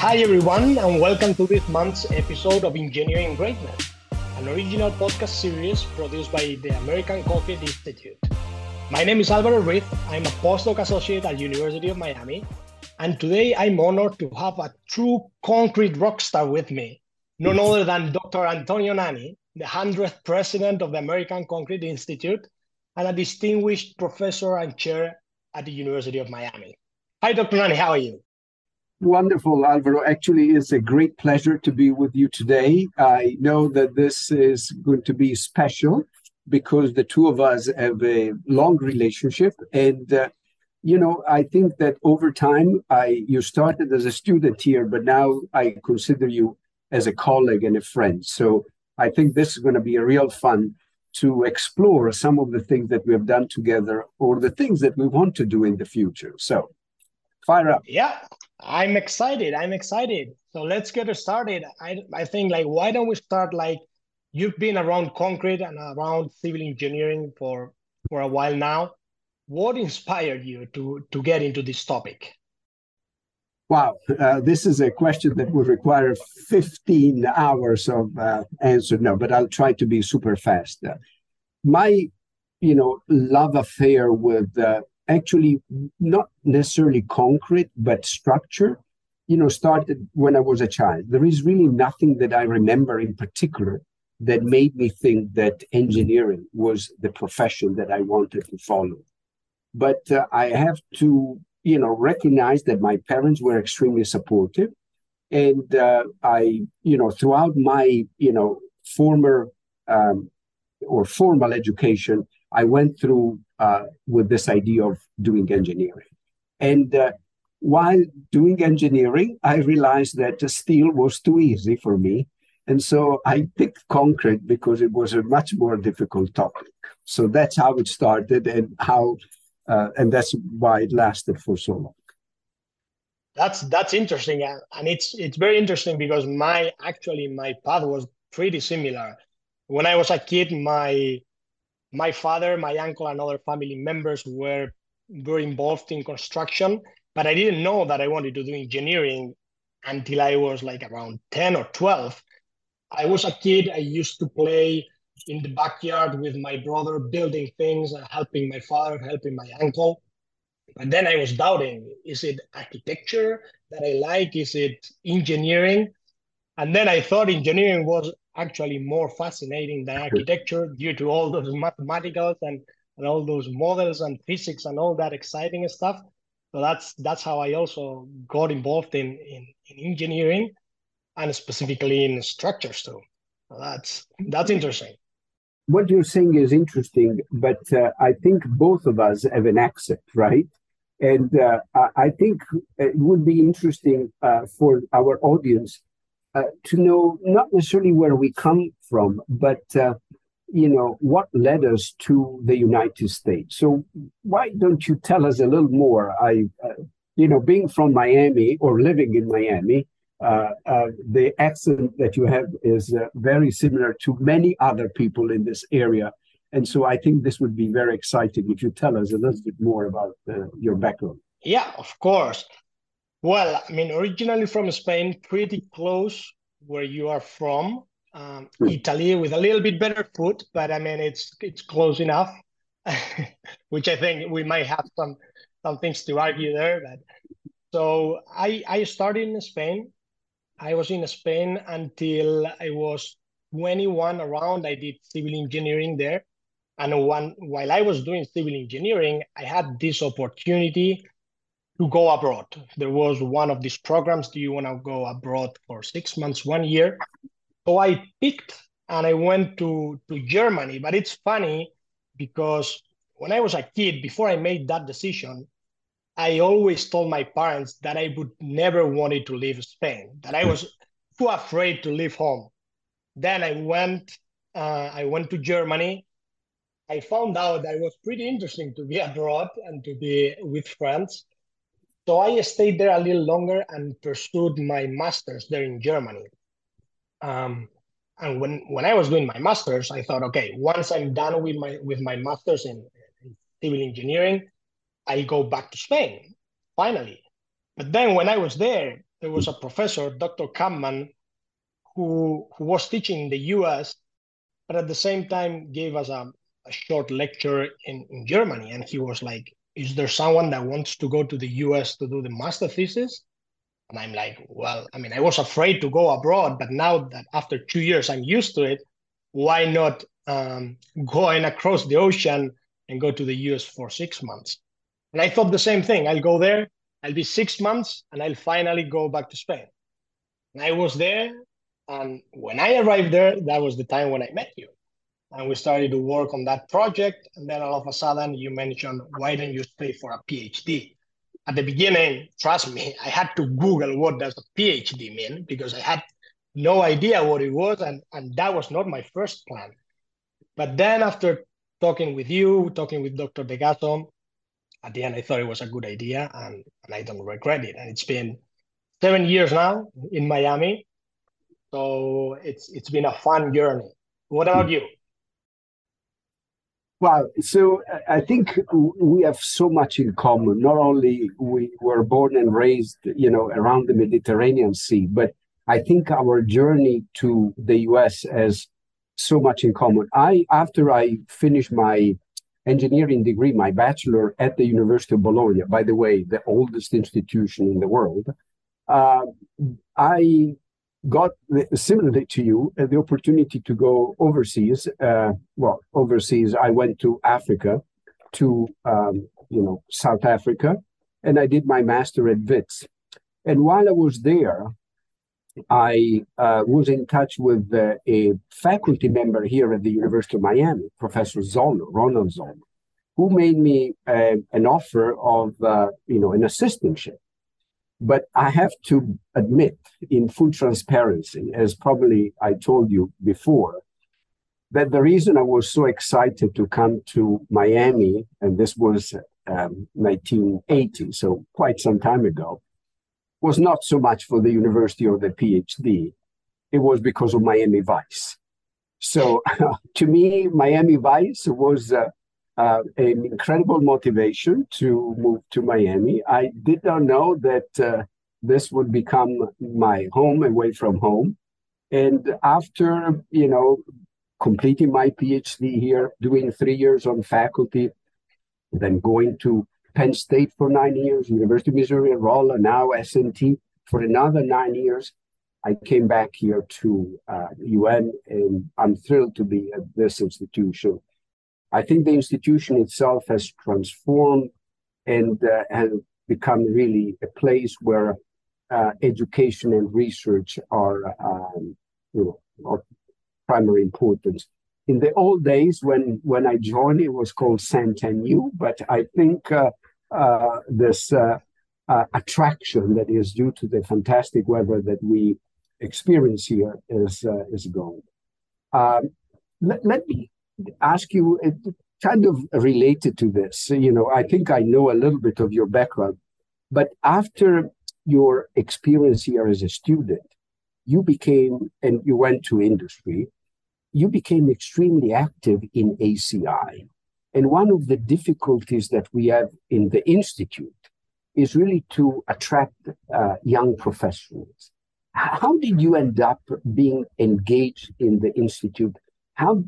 Hi, everyone, and welcome to this month's episode of Engineering Greatness, an original podcast series produced by the American Concrete Institute. My name is Alvaro Ruiz. I'm a postdoc associate at the University of Miami, and today I'm honored to have a true concrete rock star with me, none other than Dr. Antonio Nanni, the 100th president of the American Concrete Institute and a distinguished professor and chair at the University of Miami. Hi, Dr. Nanni, how are you? Wonderful, Alvaro. Actually, it's a great pleasure to be with you today. I know that this is going to be special because the two of us have a long relationship. And, uh, you know, I think that over time, I you started as a student here, but now I consider you as a colleague and a friend. So I think this is going to be a real fun to explore some of the things that we have done together or the things that we want to do in the future. So fire up. Yeah, I'm excited. I'm excited. So let's get started. I, I think like, why don't we start like, you've been around concrete and around civil engineering for, for a while now. What inspired you to, to get into this topic? Wow, uh, this is a question that would require 15 hours of uh, answer. No, but I'll try to be super fast. Uh, my, you know, love affair with uh, actually not necessarily concrete, but structure, you know, started when I was a child. There is really nothing that I remember in particular that made me think that engineering was the profession that I wanted to follow. But uh, I have to you know, recognize that my parents were extremely supportive. And uh, I, you know, throughout my, you know, former um, or formal education, I went through uh, with this idea of doing engineering. And uh, while doing engineering, I realized that steel was too easy for me. And so I picked concrete because it was a much more difficult topic. So that's how it started and how uh, and that's why it lasted for so long. That's that's interesting, and it's it's very interesting because my actually my path was pretty similar. When I was a kid, my my father, my uncle, and other family members were were involved in construction, but I didn't know that I wanted to do engineering until I was like around ten or twelve. I was a kid. I used to play in the backyard with my brother, building things, uh, helping my father, helping my uncle. But then I was doubting is it architecture that I like? Is it engineering? And then I thought engineering was actually more fascinating than architecture due to all those mathematicals and, and all those models and physics and all that exciting stuff. So that's that's how I also got involved in, in, in engineering and specifically in structures too. So that's that's interesting what you're saying is interesting, but uh, I think both of us have an accent, right? And uh, I think it would be interesting uh, for our audience uh, to know not necessarily where we come from, but uh, you know what led us to the United States. So why don't you tell us a little more? I, uh, you know, being from Miami or living in Miami, uh, uh, the accent that you have is uh, very similar to many other people in this area. And so I think this would be very exciting if you tell us a little bit more about your background. Yeah, of course. Well, I mean, originally from Spain, pretty close where you are from. Um, hmm. Italy with a little bit better food, but I mean, it's it's close enough. which I think we might have some some things to argue there. But so I I started in Spain I was in Spain until I was 21 around. I did civil engineering there. And one, while I was doing civil engineering, I had this opportunity to go abroad. There was one of these programs. Do you want to go abroad for six months, one year? So I picked and I went to, to Germany. But it's funny because when I was a kid, before I made that decision, I always told my parents that I would never wanted to leave Spain, that I was too afraid to leave home. Then I went, uh, I went to Germany. I found out that it was pretty interesting to be abroad and to be with friends. So I stayed there a little longer and pursued my master's there in Germany. Um, and when, when I was doing my master's, I thought, okay, once I'm done with my with my master's in, in civil engineering, I'll go back to Spain, finally. But then when I was there, there was a professor, Dr. Kampman, who, who was teaching in the US, but at the same time gave us a, a short lecture in, in Germany. And he was like, Is there someone that wants to go to the US to do the master thesis? And I'm like, Well, I mean, I was afraid to go abroad, but now that after two years I'm used to it, why not um, going across the ocean and go to the US for six months? And I thought the same thing. I'll go there, I'll be six months, and I'll finally go back to Spain. And I was there, and when I arrived there, that was the time when I met you. And we started to work on that project. And then all of a sudden, you mentioned, why don't you stay for a PhD? At the beginning, trust me, I had to Google what does a PhD mean because I had no idea what it was. And, and that was not my first plan. But then after talking with you, talking with Dr. De Caso, at the end, I thought it was a good idea and, and I don't regret it. And it's been seven years now in Miami. So it's it's been a fun journey. What about hmm. you? Well, so I think we have so much in common. Not only we were born and raised, you know, around the Mediterranean Sea, but I think our journey to the US has so much in common. I after I finished my engineering degree, my bachelor at the University of Bologna, by the way, the oldest institution in the world, uh, I got similarly to you uh, the opportunity to go overseas. Uh, well, overseas, I went to Africa, to um, you know South Africa, and I did my master at WITS. And while I was there, I uh, was in touch with uh, a faculty member here at the University of Miami, Professor Zollo, Ronald Zollo, who made me uh, an offer of, uh, you know, an assistantship. But I have to admit, in full transparency, as probably I told you before, that the reason I was so excited to come to Miami, and this was um, 1980, so quite some time ago, was not so much for the university or the PhD. It was because of Miami Vice. So to me, Miami Vice was uh, uh, an incredible motivation to move to Miami. I did not know that uh, this would become my home away from home. And after, you know, completing my PhD here, doing three years on faculty, then going to Penn State for nine years, University of Missouri at Rolla, now S&T for another nine years. I came back here to uh, UN, and I'm thrilled to be at this institution. I think the institution itself has transformed and uh, has become really a place where uh, education and research are, um, you know, of primary importance. In the old days, when when I joined, it was called Suntan U, but I think uh, uh, this uh, uh, attraction that is due to the fantastic weather that we experience here is is gone. Um, let, let me ask you, kind of related to this. You know, I think I know a little bit of your background, but after your experience here as a student, you became and you went to industry. You became extremely active in ACI. And one of the difficulties that we have in the Institute is really to attract uh, young professionals. How did you end up being engaged in the Institute? How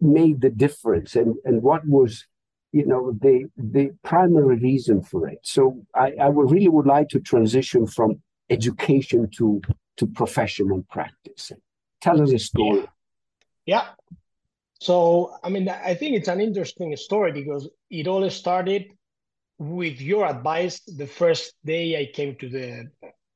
made the difference. And, and what was you know the the primary reason for it. So I, I would really would like to transition from education to to professional practice. Tell us a story. Yeah. So, I mean, I think it's an interesting story because it all started with your advice the first day I came to the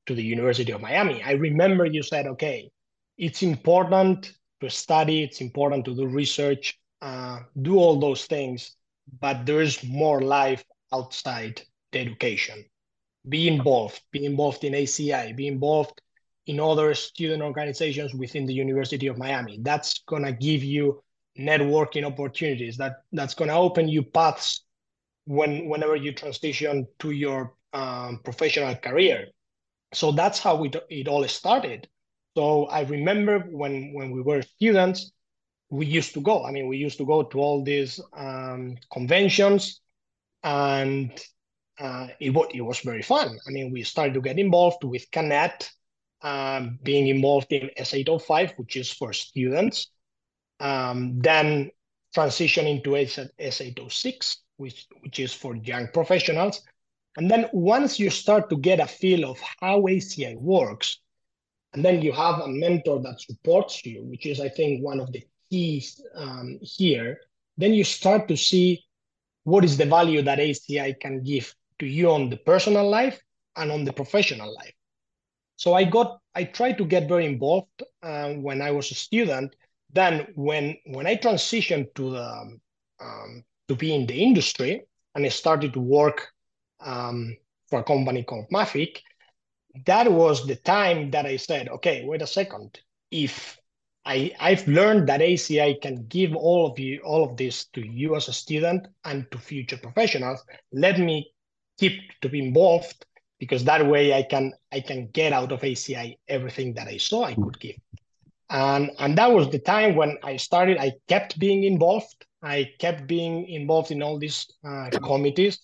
to the University of Miami. I remember you said, "Okay, it's important to study, it's important to do research, uh, do all those things, but there's more life outside the education. Be involved, be involved in ACI, be involved in other student organizations within the University of Miami. That's gonna give you networking opportunities that that's going to open you paths when whenever you transition to your um, professional career so that's how it, it all started so i remember when when we were students we used to go i mean we used to go to all these um, conventions and uh, it, it was very fun. I mean, we started to get involved with CANET, um, being involved in S805, which is for students, um, then transitioning to S806, which, which is for young professionals. And then once you start to get a feel of how ACI works, and then you have a mentor that supports you, which is, I think, one of the keys um, here, then you start to see what is the value that ACI can give to you on the personal life and on the professional life. So I got, I tried to get very involved uh, when I was a student. Then when when I transitioned to the um, to be in the industry and I started to work um, for a company called Mafic, that was the time that I said, okay, wait a second. If I, I've learned that ACI can give all of you all of this to you as a student and to future professionals. Let me keep to be involved because that way I can I can get out of ACI everything that I saw I could give. And and that was the time when I started. I kept being involved. I kept being involved in all these uh, committees.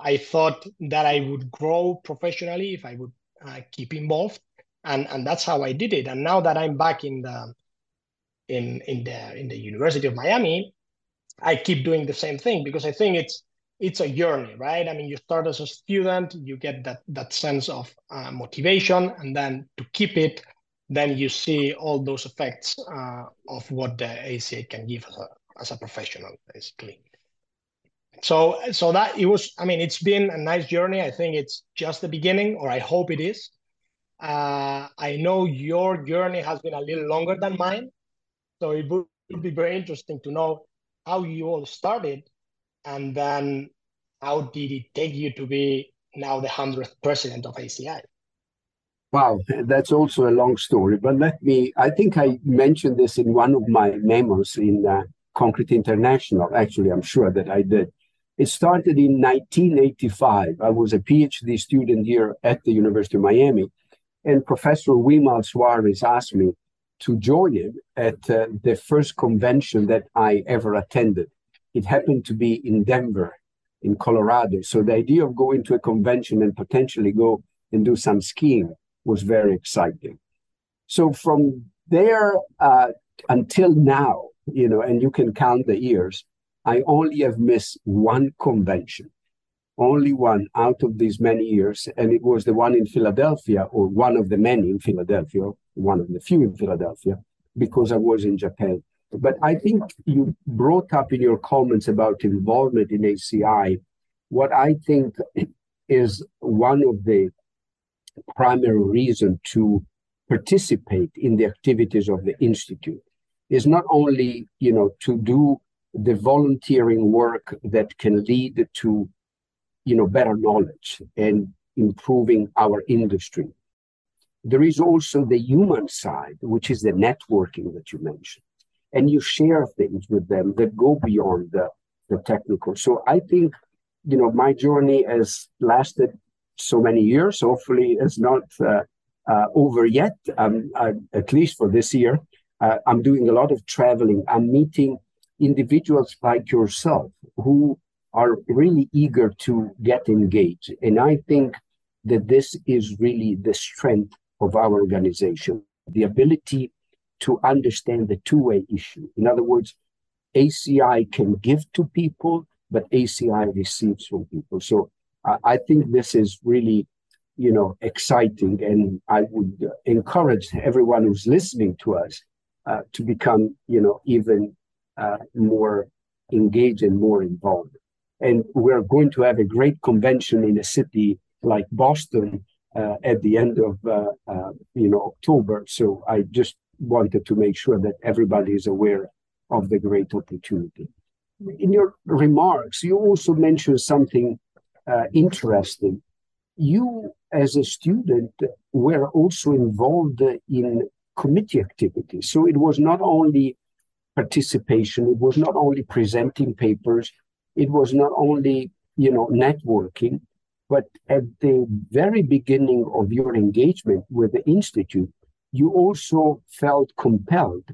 I thought that I would grow professionally if I would uh, keep involved, and and that's how I did it. And now that I'm back in the in in the in the University of Miami, I keep doing the same thing because I think it's it's a journey, right? I mean, you start as a student, you get that that sense of uh, motivation, and then to keep it, then you see all those effects uh, of what the ACI can give as a as a professional, basically. So so that it was. I mean, it's been a nice journey. I think it's just the beginning, or I hope it is. Uh, I know your journey has been a little longer than mine, so it would be very interesting to know how you all started and then how did it take you to be now the 100th president of ACI? Wow, that's also a long story. But let me, I think I mentioned this in one of my memos in uh, Concrete International. Actually, I'm sure that I did. It started in 1985. I was a PhD student here at the University of Miami, and Professor Wimal Suaris asked me to join him at uh, the first convention that I ever attended. It happened to be in Denver, in Colorado. So the idea of going to a convention and potentially go and do some skiing was very exciting. So from there uh, until now, you know, and you can count the years, I only have missed one convention, only one out of these many years. And it was the one in Philadelphia, or one of the many in Philadelphia, one of the few in Philadelphia, because I was in Japan. But I think you brought up in your comments about involvement in ACI what I think is one of the primary reasons to participate in the activities of the institute is not only you know to do the volunteering work that can lead to you know better knowledge and improving our industry there is also the human side which is the networking that you mentioned and you share things with them that go beyond the, the technical. So I think, you know, my journey has lasted so many years. Hopefully, it's not uh, uh, over yet. Um, at least for this year, uh, I'm doing a lot of traveling. I'm meeting individuals like yourself who are really eager to get engaged, and I think that this is really the strength of our organization: the ability to understand the two-way issue. In other words, ACI can give to people, but ACI receives from people. So I think this is really, you know, exciting, and I would encourage everyone who's listening to us uh, to become, you know, even uh, more engaged and more involved. And we're going to have a great convention in a city like Boston uh, at the end of, uh, uh, you know, October. So I just wanted to make sure that everybody is aware of the great opportunity. In your remarks, you also mentioned something interesting. You, as a student, were also involved in committee activities. So it was not only participation, it was not only presenting papers, it was not only you know networking, but at the very beginning of your engagement with the institute, you also felt compelled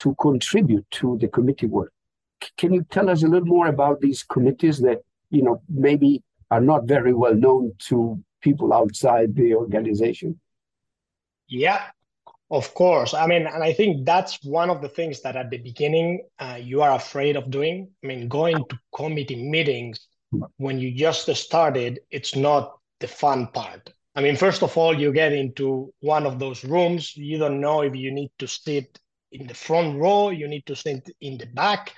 to contribute to the committee work. Can you tell us a little more about these committees that, you know, maybe are not very well known to people outside the organization. Yeah, of course. I mean, and I think that's one of the things that at the beginning uh, you are afraid of doing. I mean, going to committee meetings when you just started, it's not the fun part. I mean, first of all, you get into one of those rooms. You don't know if you need to sit in the front row, you need to sit in the back.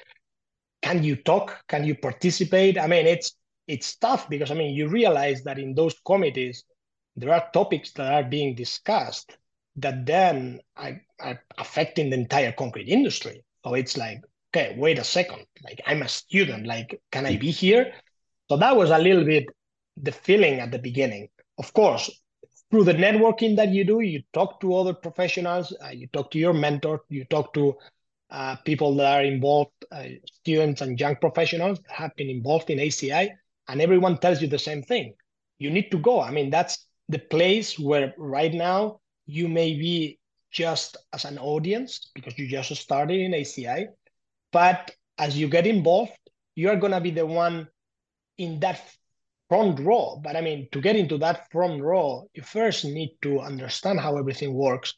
Can you talk? Can you participate? I mean, it's it's tough because I mean, you realize that in those committees, there are topics that are being discussed that then are, are affecting the entire concrete industry. So it's like, okay, wait a second. Like I'm a student. Like, can I be here? So that was a little bit the feeling at the beginning. Of course, through the networking that you do, you talk to other professionals, uh, you talk to your mentor, you talk to uh, people that are involved, uh, students and young professionals have been involved in ACI, and everyone tells you the same thing. You need to go. I mean, that's the place where right now you may be just as an audience because you just started in ACI, but as you get involved, you are going to be the one in that front row. But I mean, to get into that front row, you first need to understand how everything works.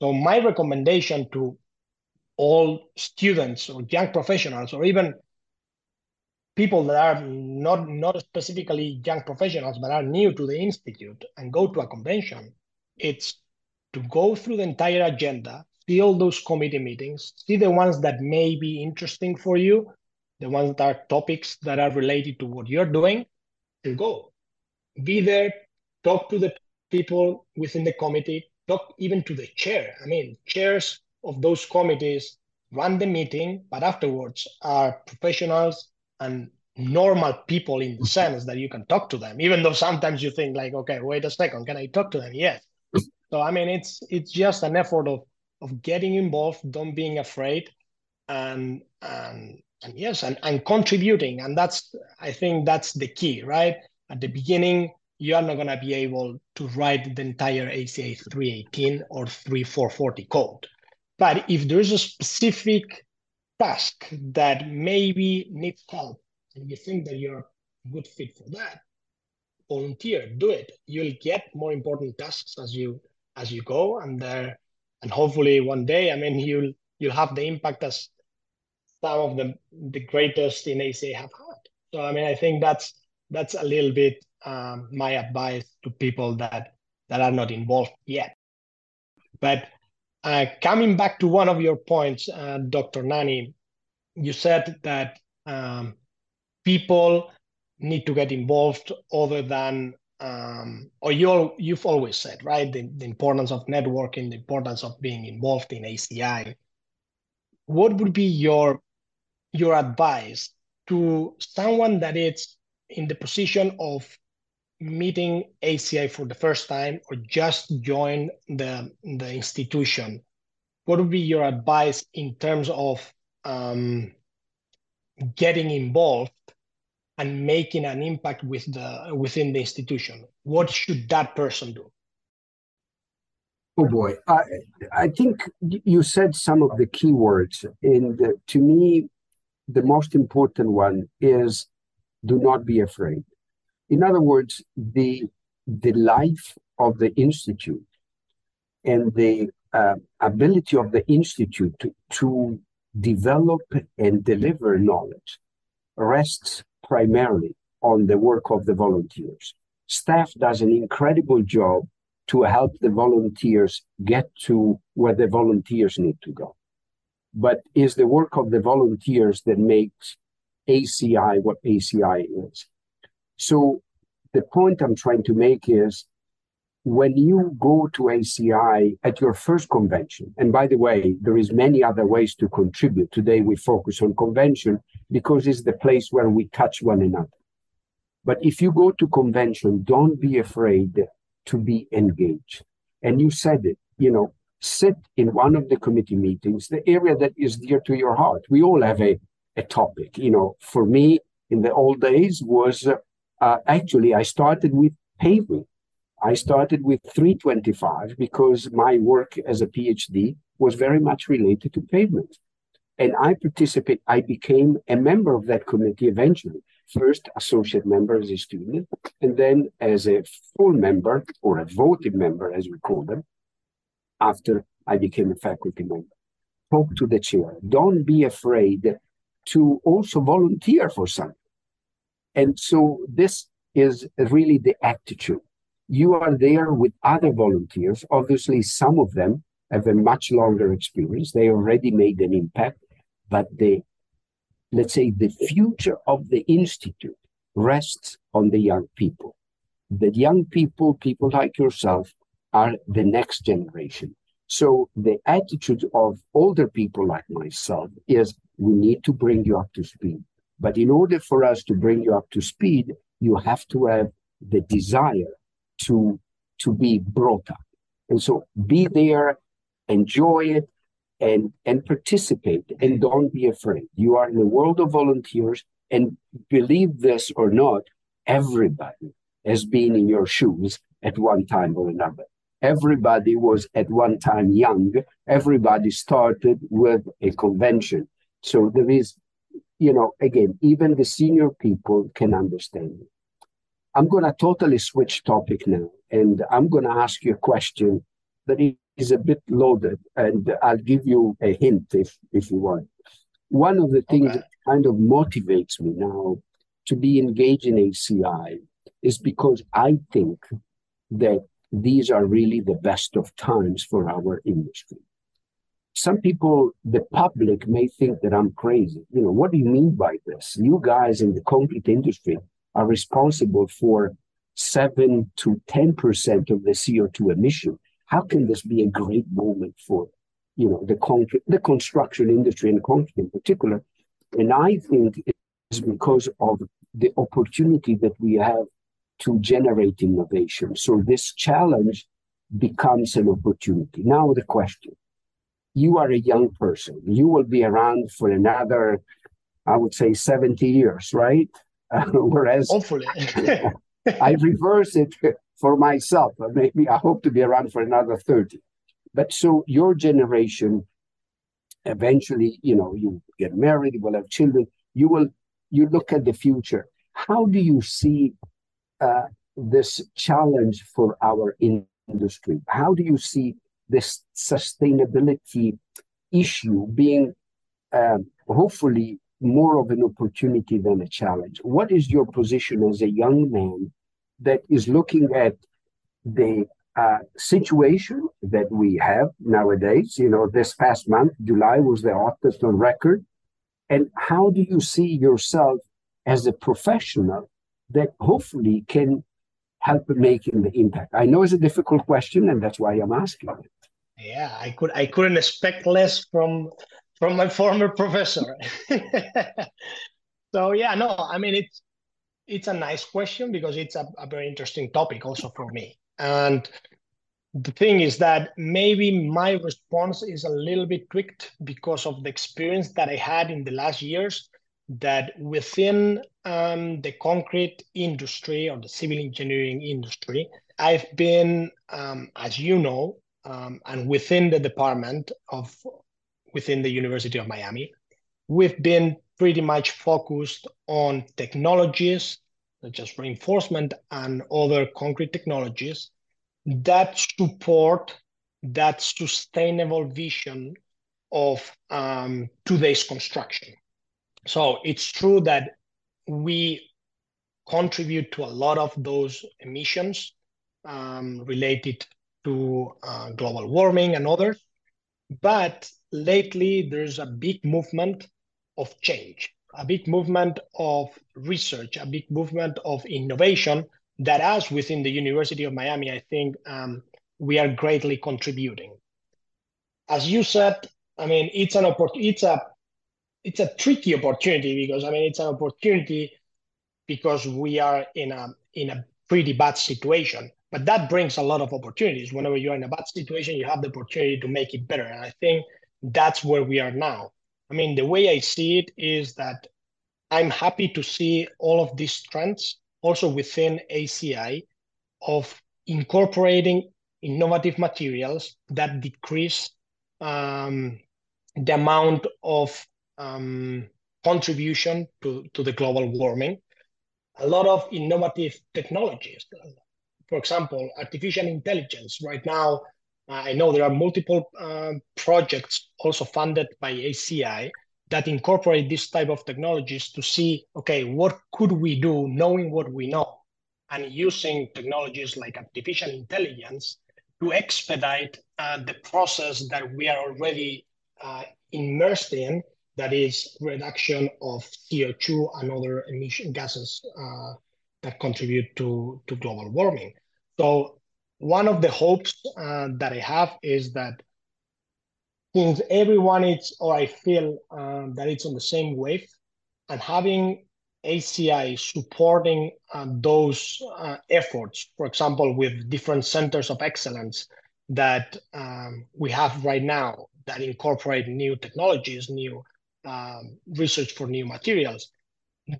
So my recommendation to all students or young professionals or even people that are not not specifically young professionals but are new to the institute and go to a convention it's to go through the entire agenda see all those committee meetings see the ones that may be interesting for you the ones that are topics that are related to what you're doing, to go. Be there, talk to the people within the committee, talk even to the chair. I mean, chairs of those committees run the meeting, but afterwards are professionals and normal people in the mm-hmm. sense that you can talk to them, even though sometimes you think like, okay, wait a second, can I talk to them? Yes. So I mean, it's it's just an effort of of getting involved, don't being afraid, and and and yes and, and contributing. And that's i think that's the key right? At the beginning you are not going to be able to write the entire ACI 318 or 3440 code. But if there's a specific task that maybe needs help and you think that you're a good fit for that volunteer do it. You'll get more important tasks as you as you go and there and hopefully one day i mean you'll you'll have the impact as some of the the greatest in ACI have had. So I mean, I think that's that's a little bit um, my advice to people that that are not involved yet. But uh, coming back to one of your points, uh, Dr. Nanni, you said that um, people need to get involved other than um, or you you've always said right the, the importance of networking the importance of being involved in aci what would be your your advice to someone that is in the position of meeting ACI for the first time or just join the, the institution, what would be your advice in terms of um, getting involved and making an impact with the within the institution? What should that person do? Oh boy, I I think you said some of the key words, and to me, the most important one is do not be afraid. In other words, the, the life of the institute and the uh, ability of the institute to, to develop and deliver knowledge rests primarily on the work of the volunteers. Staff does an incredible job to help the volunteers get to where the volunteers need to go but is the work of the volunteers that makes ACI what ACI is. So the point I'm trying to make is when you go to ACI at your first convention, and by the way, there is many other ways to contribute. Today we focus on convention because it's the place where we touch one another. But if you go to convention, don't be afraid to be engaged. And you said it, you know, sit in one of the committee meetings, the area that is dear to your heart. We all have a, a topic. You know, for me, in the old days, was uh, actually I started with paving. I started with 325 because my work as a PhD was very much related to pavement. And I participate, I became a member of that committee eventually. first associate member as a student, and then as a full member or a voting member, as we call them, after I became a faculty member. Talk to the chair. Don't be afraid to also volunteer for something. And so this is really the attitude. You are there with other volunteers. Obviously, some of them have a much longer experience. They already made an impact, but the let's say the future of the institute rests on the young people. The young people, people like yourself, are the next generation. So the attitude of older people like myself is we need to bring you up to speed. But in order for us to bring you up to speed, you have to have the desire to, to be brought up. And so be there, enjoy it, and, and participate, and don't be afraid. You are in a world of volunteers, and believe this or not, everybody has been in your shoes at one time or another. Everybody was at one time young. Everybody started with a convention. So there is, you know, again, even the senior people can understand it. I'm going to totally switch topic now, and I'm going to ask you a question that is a bit loaded, and I'll give you a hint if if you want. One of the things okay. that kind of motivates me now to be engaged in ACI is because I think that these are really the best of times for our industry. Some people, the public, may think that I'm crazy. You know, what do you mean by this? You guys in the concrete industry are responsible for seven to 10% of the CO2 emission. How can this be a great moment for, you know, the concrete, the construction industry and concrete in particular? And I think it's because of the opportunity that we have to generate innovation. So this challenge becomes an opportunity. Now the question, you are a young person. You will be around for another, I would say 70 years, right? Uh, whereas hopefully I reverse it for myself. Maybe I hope to be around for another 30. But so your generation, eventually, you know, you get married, you will have children, you will you look at the future. How do you see uh, this challenge for our industry? How do you see this sustainability issue being um, hopefully more of an opportunity than a challenge? What is your position as a young man that is looking at the uh, situation that we have nowadays? You know, this past month, July was the hottest on record. And how do you see yourself as a professional that hopefully can help making the impact? I know it's a difficult question, and that's why I'm asking it. Yeah, I could I couldn't expect less from from my former professor. so yeah, no, I mean it's it's a nice question because it's a, a very interesting topic also for me. And the thing is that maybe my response is a little bit tweaked because of the experience that I had in the last years that within um, the concrete industry or the civil engineering industry, I've been, um, as you know, um, and within the department of within the University of Miami, we've been pretty much focused on technologies such as reinforcement and other concrete technologies that support that sustainable vision of um, today's construction. So it's true that we contribute to a lot of those emissions um, related to uh, global warming and others. But lately, there's a big movement of change, a big movement of research, a big movement of innovation that us within the University of Miami, I think um, we are greatly contributing. As you said, I mean, it's an opportunity, it's a it's a tricky opportunity because I mean it's an opportunity because we are in a in a pretty bad situation. But that brings a lot of opportunities. Whenever you're in a bad situation, you have the opportunity to make it better. And I think that's where we are now. I mean, the way I see it is that I'm happy to see all of these trends also within ACI of incorporating innovative materials that decrease um, the amount of um, contribution to, to the global warming. a lot of innovative technologies. For example, artificial intelligence. Right now, I know there are multiple uh, projects also funded by ACI that incorporate this type of technologies to see, okay, what could we do knowing what we know and using technologies like artificial intelligence to expedite uh, the process that we are already uh, immersed in, that is reduction of CO2 and other emission gases uh, that contribute to, to global warming. So one of the hopes uh, that I have is that since everyone is, or I feel um, that it's on the same wave, and having ACI supporting uh, those uh, efforts, for example, with different centers of excellence that um, we have right now that incorporate new technologies, new um, research for new materials.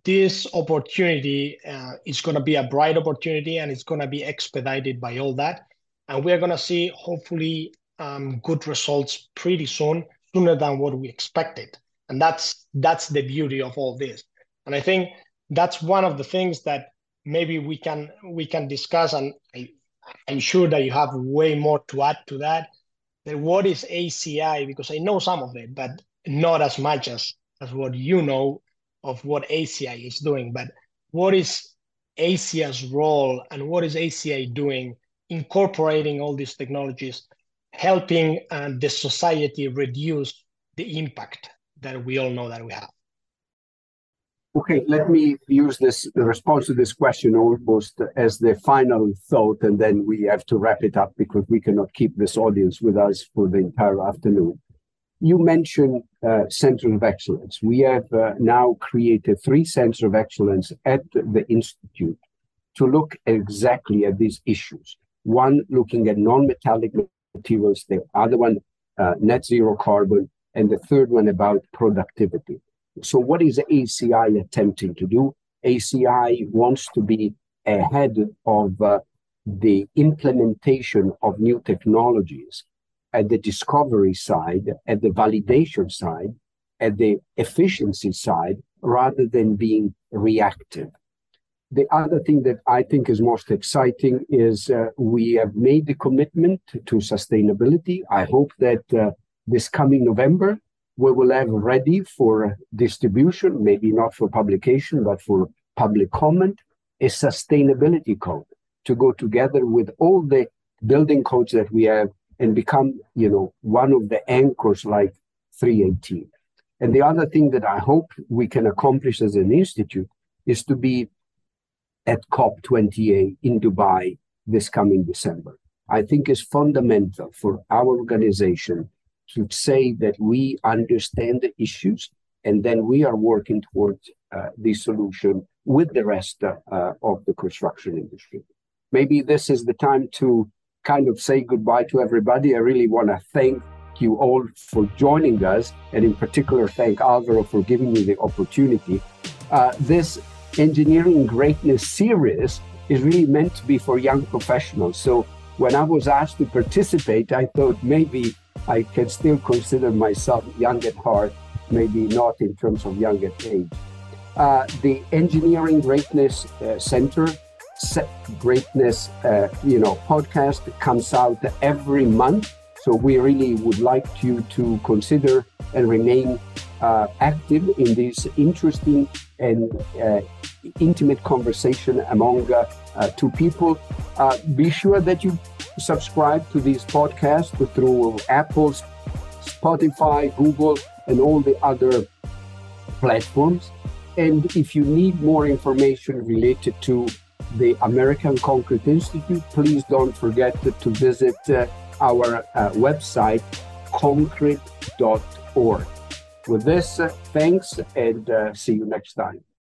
This opportunity uh, is going to be a bright opportunity and it's going to be expedited by all that. And we're going to see hopefully um, good results pretty soon, sooner than what we expected. And that's that's the beauty of all this. And I think that's one of the things that maybe we can we can discuss. And I, I'm sure that you have way more to add to that. That what is ACI? Because I know some of it, but not as much as as what you know of what ACI is doing. But what is ACI's role and what is ACI doing incorporating all these technologies helping uh, the society reduce the impact that we all know that we have. Okay, let me use this the response to this question almost as the final thought, and then we have to wrap it up because we cannot keep this audience with us for the entire afternoon. You mentioned uh, centers of excellence. We have uh, now created three centers of excellence at the institute to look exactly at these issues. One looking at non-metallic materials, the other one, uh, net zero carbon, and the third one about productivity. So, what is ACI attempting to do? ACI wants to be ahead of uh, the implementation of new technologies at the discovery side, at the validation side, at the efficiency side, rather than being reactive. The other thing that I think is most exciting is uh, we have made the commitment to sustainability. I hope that uh, this coming November, we will have ready for distribution, maybe not for publication, but for public comment, a sustainability code to go together with all the building codes that we have and become, you know, one of the anchors like 318. And the other thing that I hope we can accomplish as an institute is to be at COP28 in Dubai this coming December. I think is fundamental for our organization to say that we understand the issues and then we are working towards uh, the solution with the rest uh, of the construction industry. Maybe this is the time to kind of say goodbye to everybody. I really want to thank you all for joining us, and in particular, thank Alvaro for giving me the opportunity. Uh, this engineering greatness series is really meant to be for young professionals. So when I was asked to participate, I thought maybe I can still consider myself young at heart, maybe not in terms of young at age. Uh, the Engineering Greatness uh, Center Greatness, uh, you know, podcast comes out every month. So we really would like you to consider and remain uh, active in this interesting and uh, intimate conversation among uh, uh, two people. Uh, be sure that you subscribe to these podcasts through Apple's, Spotify, Google, and all the other platforms. And if you need more information related to the American Concrete Institute, please don't forget to visit uh, our uh, website, concrete.org. With this, uh, thanks and see you next time.